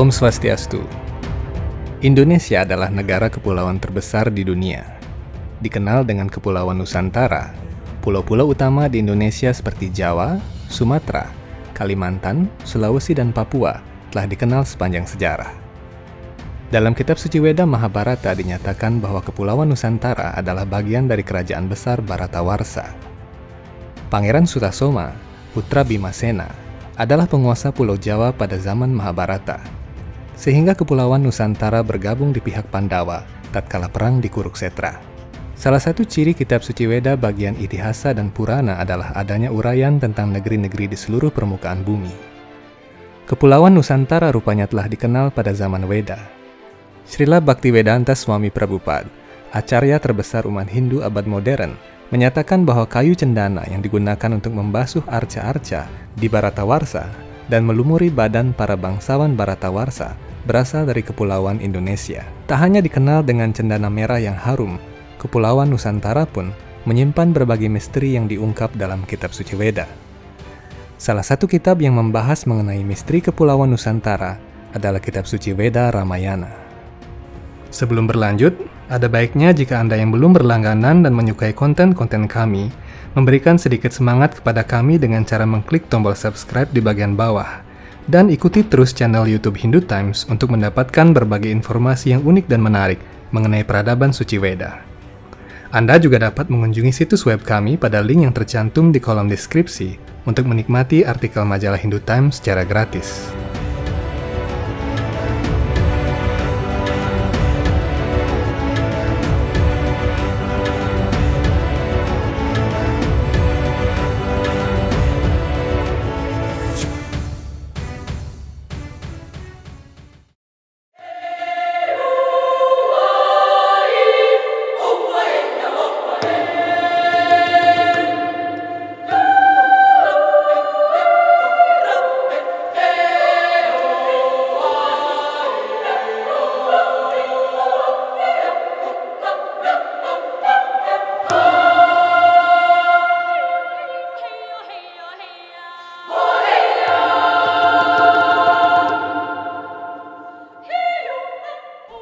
Om Swastiastu. Indonesia adalah negara kepulauan terbesar di dunia. Dikenal dengan Kepulauan Nusantara, pulau-pulau utama di Indonesia seperti Jawa, Sumatera, Kalimantan, Sulawesi, dan Papua telah dikenal sepanjang sejarah. Dalam kitab suci Weda Mahabharata dinyatakan bahwa Kepulauan Nusantara adalah bagian dari kerajaan besar Baratawarsa. Pangeran Sutasoma, putra Bimasena, adalah penguasa Pulau Jawa pada zaman Mahabharata, sehingga Kepulauan Nusantara bergabung di pihak Pandawa tatkala perang di Kuruksetra. Salah satu ciri kitab suci Weda bagian Itihasa dan Purana adalah adanya uraian tentang negeri-negeri di seluruh permukaan bumi. Kepulauan Nusantara rupanya telah dikenal pada zaman Weda. Srila Bhaktivedanta Swami Prabhupada, acarya terbesar umat Hindu abad modern, menyatakan bahwa kayu cendana yang digunakan untuk membasuh arca-arca di Baratawarsa dan melumuri badan para bangsawan Baratawarsa berasal dari Kepulauan Indonesia. Tak hanya dikenal dengan cendana merah yang harum, Kepulauan Nusantara pun menyimpan berbagai misteri yang diungkap dalam kitab suci Weda. Salah satu kitab yang membahas mengenai misteri Kepulauan Nusantara adalah kitab suci Weda Ramayana. Sebelum berlanjut, ada baiknya jika Anda yang belum berlangganan dan menyukai konten-konten kami, memberikan sedikit semangat kepada kami dengan cara mengklik tombol subscribe di bagian bawah. Dan ikuti terus channel YouTube Hindu Times untuk mendapatkan berbagai informasi yang unik dan menarik mengenai peradaban suci Weda. Anda juga dapat mengunjungi situs web kami pada link yang tercantum di kolom deskripsi untuk menikmati artikel majalah Hindu Times secara gratis.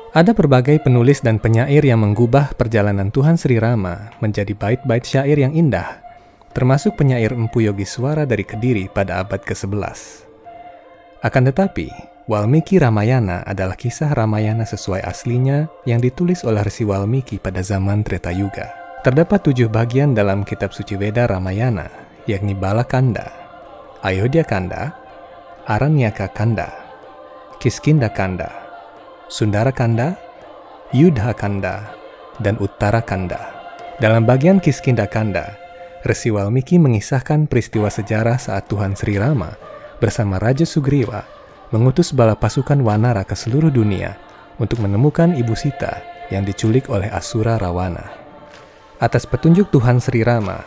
Ada berbagai penulis dan penyair yang menggubah perjalanan Tuhan Sri Rama menjadi bait-bait syair yang indah, termasuk penyair Empu Yogiswara dari Kediri pada abad ke-11. Akan tetapi, Walmiki Ramayana adalah kisah Ramayana sesuai aslinya yang ditulis oleh Resi Walmiki pada zaman Treta Yuga. Terdapat tujuh bagian dalam kitab suci Weda Ramayana, yakni Balakanda, Ayodhya Kanda, Aranyaka Kanda, Kiskinda Kanda, Sundara Kanda, Yudha Kanda, dan Uttara Kanda. Dalam bagian Kiskinda Kanda, Resi Walmiki mengisahkan peristiwa sejarah saat Tuhan Sri Rama bersama Raja Sugriwa mengutus bala pasukan Wanara ke seluruh dunia untuk menemukan Ibu Sita yang diculik oleh Asura Rawana. Atas petunjuk Tuhan Sri Rama,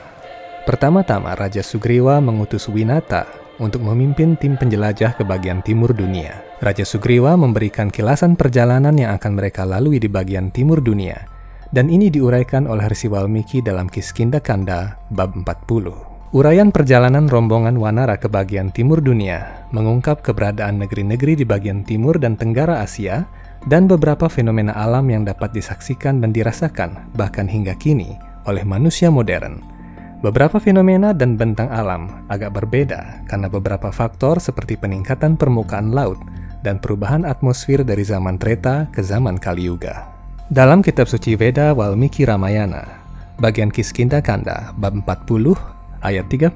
pertama-tama Raja Sugriwa mengutus Winata untuk memimpin tim penjelajah ke bagian timur dunia. Raja Sugriwa memberikan kilasan perjalanan yang akan mereka lalui di bagian timur dunia, dan ini diuraikan oleh Resi Walmiki dalam Kiskinda Kanda bab 40. Uraian perjalanan rombongan Wanara ke bagian timur dunia mengungkap keberadaan negeri-negeri di bagian timur dan tenggara Asia dan beberapa fenomena alam yang dapat disaksikan dan dirasakan bahkan hingga kini oleh manusia modern. Beberapa fenomena dan bentang alam agak berbeda karena beberapa faktor seperti peningkatan permukaan laut dan perubahan atmosfer dari zaman Treta ke zaman Kali Yuga. Dalam kitab suci Veda Walmiki Ramayana, bagian Kiskinda Kanda bab 40 ayat 30,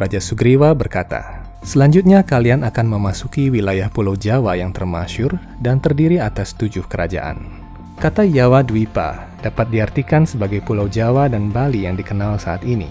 Raja Sugriwa berkata, Selanjutnya kalian akan memasuki wilayah Pulau Jawa yang termasyur dan terdiri atas tujuh kerajaan. Kata Yawa Dwipa dapat diartikan sebagai Pulau Jawa dan Bali yang dikenal saat ini,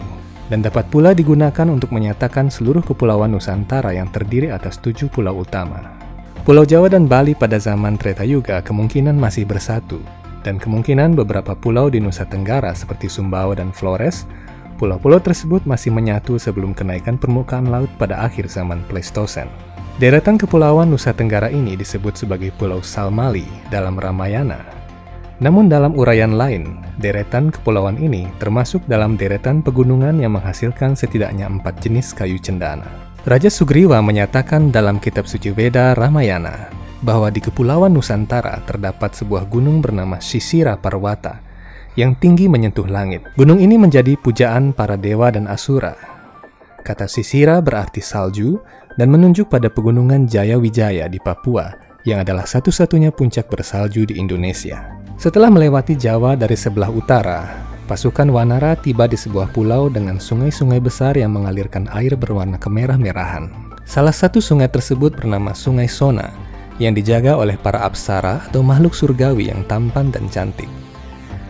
dan dapat pula digunakan untuk menyatakan seluruh kepulauan Nusantara yang terdiri atas tujuh pulau utama. Pulau Jawa dan Bali pada zaman Treta Yuga kemungkinan masih bersatu, dan kemungkinan beberapa pulau di Nusa Tenggara seperti Sumbawa dan Flores, pulau-pulau tersebut masih menyatu sebelum kenaikan permukaan laut pada akhir zaman Pleistosen. Deretan kepulauan Nusa Tenggara ini disebut sebagai Pulau Salmali dalam Ramayana. Namun dalam uraian lain, deretan kepulauan ini termasuk dalam deretan pegunungan yang menghasilkan setidaknya empat jenis kayu cendana. Raja Sugriwa menyatakan dalam kitab suci Veda Ramayana bahwa di Kepulauan Nusantara terdapat sebuah gunung bernama Sisira Parwata yang tinggi menyentuh langit. Gunung ini menjadi pujaan para dewa dan asura. Kata Sisira berarti salju dan menunjuk pada pegunungan Jaya Wijaya di Papua yang adalah satu-satunya puncak bersalju di Indonesia. Setelah melewati Jawa dari sebelah utara, pasukan Wanara tiba di sebuah pulau dengan sungai-sungai besar yang mengalirkan air berwarna kemerah-merahan. Salah satu sungai tersebut bernama Sungai Sona, yang dijaga oleh para apsara atau makhluk surgawi yang tampan dan cantik.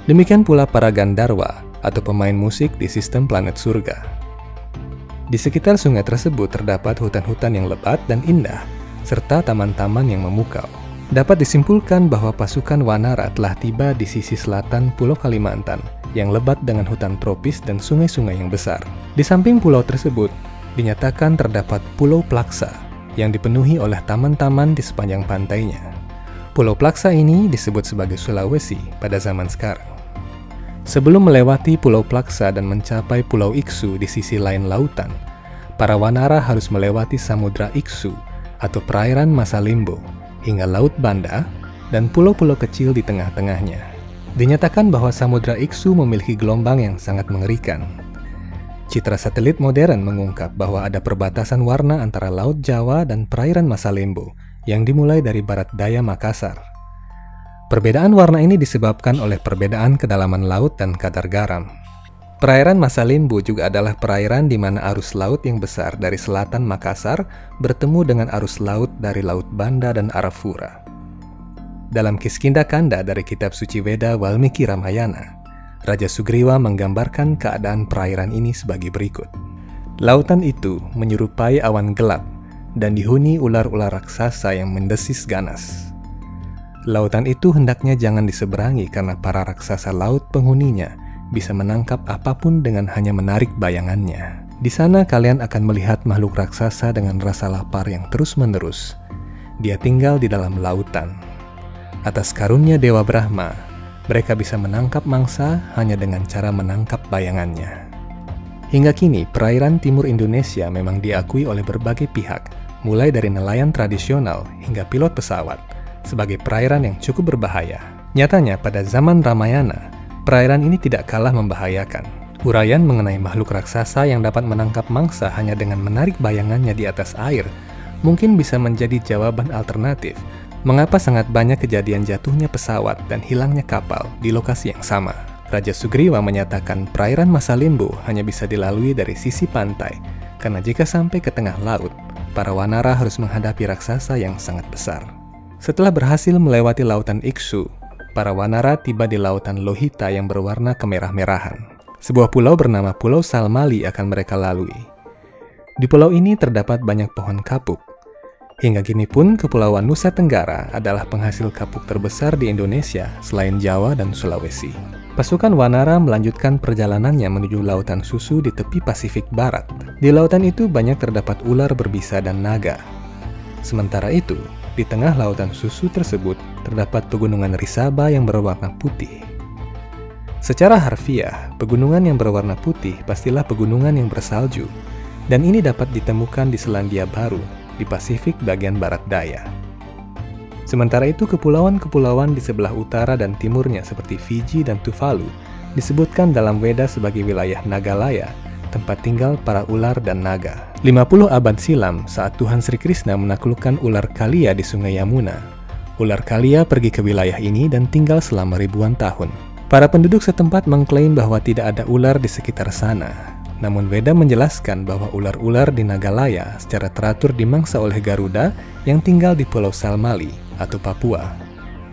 Demikian pula para Gandarwa atau pemain musik di sistem planet surga. Di sekitar sungai tersebut terdapat hutan-hutan yang lebat dan indah, serta taman-taman yang memukau. Dapat disimpulkan bahwa pasukan Wanara telah tiba di sisi selatan Pulau Kalimantan yang lebat dengan hutan tropis dan sungai-sungai yang besar. Di samping pulau tersebut, dinyatakan terdapat Pulau Plaksa yang dipenuhi oleh taman-taman di sepanjang pantainya. Pulau Plaksa ini disebut sebagai Sulawesi pada zaman sekarang. Sebelum melewati Pulau Plaksa dan mencapai Pulau Iksu di sisi lain lautan, para Wanara harus melewati Samudra Iksu atau perairan Masa Limbo hingga Laut Banda dan pulau-pulau kecil di tengah-tengahnya. Dinyatakan bahwa Samudra Iksu memiliki gelombang yang sangat mengerikan. Citra satelit modern mengungkap bahwa ada perbatasan warna antara Laut Jawa dan perairan Masa Limbo yang dimulai dari barat daya Makassar. Perbedaan warna ini disebabkan oleh perbedaan kedalaman laut dan kadar garam. Perairan Masalimbu juga adalah perairan di mana arus laut yang besar dari selatan Makassar bertemu dengan arus laut dari Laut Banda dan Arafura. Dalam Kiskinda Kanda dari kitab suci Weda Walmiki Ramayana, Raja Sugriwa menggambarkan keadaan perairan ini sebagai berikut. Lautan itu menyerupai awan gelap dan dihuni ular-ular raksasa yang mendesis ganas. Lautan itu hendaknya jangan diseberangi karena para raksasa laut penghuninya bisa menangkap apa pun dengan hanya menarik bayangannya. Di sana kalian akan melihat makhluk raksasa dengan rasa lapar yang terus-menerus. Dia tinggal di dalam lautan. Atas karunia Dewa Brahma, mereka bisa menangkap mangsa hanya dengan cara menangkap bayangannya. Hingga kini, perairan timur Indonesia memang diakui oleh berbagai pihak, mulai dari nelayan tradisional hingga pilot pesawat, sebagai perairan yang cukup berbahaya. Nyatanya, pada zaman Ramayana, perairan ini tidak kalah membahayakan. Uraian mengenai makhluk raksasa yang dapat menangkap mangsa hanya dengan menarik bayangannya di atas air mungkin bisa menjadi jawaban alternatif mengapa sangat banyak kejadian jatuhnya pesawat dan hilangnya kapal di lokasi yang sama. Raja Sugriwa menyatakan perairan Masalimbu hanya bisa dilalui dari sisi pantai, karena jika sampai ke tengah laut, para wanara harus menghadapi raksasa yang sangat besar. Setelah berhasil melewati lautan Iksu, para wanara tiba di lautan Lohita yang berwarna kemerah-merahan. Sebuah pulau bernama Pulau Salmali akan mereka lalui. Di pulau ini terdapat banyak pohon kapuk. Hingga kini pun Kepulauan Nusa Tenggara adalah penghasil kapuk terbesar di Indonesia selain Jawa dan Sulawesi. Pasukan Wanara melanjutkan perjalanannya menuju lautan susu di tepi Pasifik Barat. Di lautan itu banyak terdapat ular berbisa dan naga. Sementara itu, di tengah lautan susu tersebut terdapat pegunungan Risaba yang berwarna putih. Secara harfiah, pegunungan yang berwarna putih pastilah pegunungan yang bersalju, dan ini dapat ditemukan di Selandia Baru, di Pasifik bagian barat daya. Sementara itu, kepulauan-kepulauan di sebelah utara dan timurnya seperti Fiji dan Tuvalu disebutkan dalam Weda sebagai wilayah Nagalaya tempat tinggal para ular dan naga. 50 abad silam saat Tuhan Sri Krishna menaklukkan ular Kalia di sungai Yamuna. Ular Kalia pergi ke wilayah ini dan tinggal selama ribuan tahun. Para penduduk setempat mengklaim bahwa tidak ada ular di sekitar sana. Namun Veda menjelaskan bahwa ular-ular di Nagalaya secara teratur dimangsa oleh Garuda yang tinggal di Pulau Salmali atau Papua.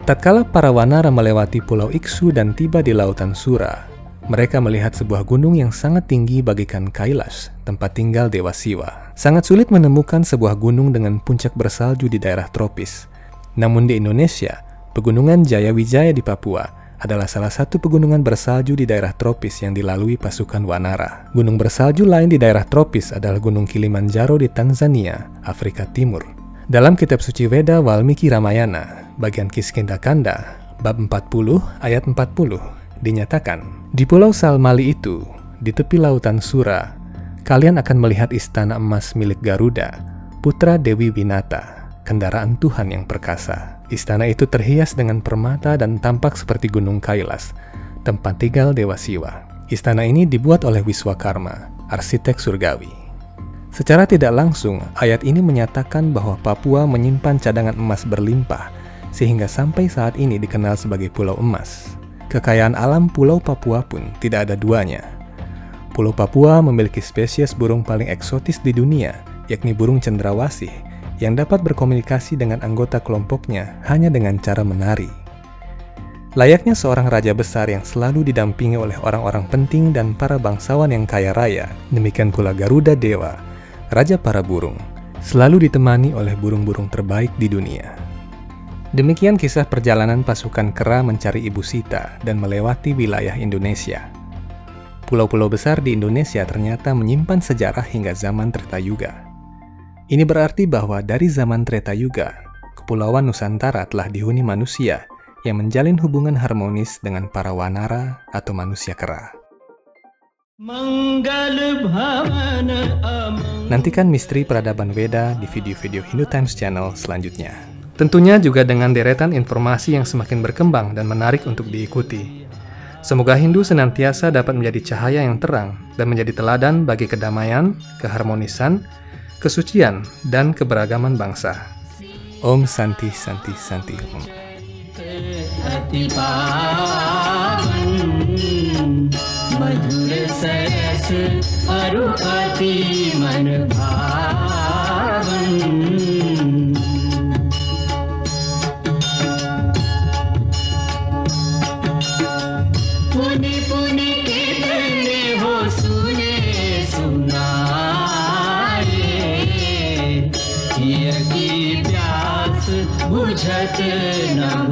Tatkala para wanara melewati Pulau Iksu dan tiba di Lautan Sura, mereka melihat sebuah gunung yang sangat tinggi bagikan Kailash, tempat tinggal Dewa Siwa. Sangat sulit menemukan sebuah gunung dengan puncak bersalju di daerah tropis. Namun di Indonesia, pegunungan Jaya Wijaya di Papua adalah salah satu pegunungan bersalju di daerah tropis yang dilalui pasukan Wanara. Gunung bersalju lain di daerah tropis adalah Gunung Kilimanjaro di Tanzania, Afrika Timur. Dalam kitab suci Weda Walmiki Ramayana, bagian Kiskinda Kanda, bab 40 ayat 40, dinyatakan, di Pulau Salmali itu, di tepi lautan Sura, kalian akan melihat istana emas milik Garuda, putra Dewi Winata. kendaraan Tuhan yang perkasa. Istana itu terhias dengan permata dan tampak seperti gunung Kailas, tempat tinggal Dewa Siwa. Istana ini dibuat oleh Wiswakarma, arsitek surgawi. Secara tidak langsung, ayat ini menyatakan bahwa Papua menyimpan cadangan emas berlimpah, sehingga sampai saat ini dikenal sebagai Pulau Emas. Kekayaan alam Pulau Papua pun tidak ada duanya, Pulau Papua memiliki spesies burung paling eksotis di dunia, yakni burung cendrawasih, yang dapat berkomunikasi dengan anggota kelompoknya hanya dengan cara menari. Layaknya seorang raja besar yang selalu didampingi oleh orang-orang penting dan para bangsawan yang kaya raya, demikian pula Garuda Dewa, raja para burung, selalu ditemani oleh burung-burung terbaik di dunia. Demikian kisah perjalanan pasukan kera mencari Ibu Sita dan melewati wilayah Indonesia. Pulau-pulau besar di Indonesia ternyata menyimpan sejarah hingga zaman Treta Yuga. Ini berarti bahwa dari zaman Treta Yuga, Kepulauan Nusantara telah dihuni manusia yang menjalin hubungan harmonis dengan para wanara atau manusia kera. Nantikan misteri peradaban Weda di video-video Hindu Times Channel selanjutnya. Tentunya juga dengan deretan informasi yang semakin berkembang dan menarik untuk diikuti. Semoga Hindu senantiasa dapat menjadi cahaya yang terang dan menjadi teladan bagi kedamaian, keharmonisan, kesucian, dan keberagaman bangsa. Om Santi Santi Santi Om. बुझत ना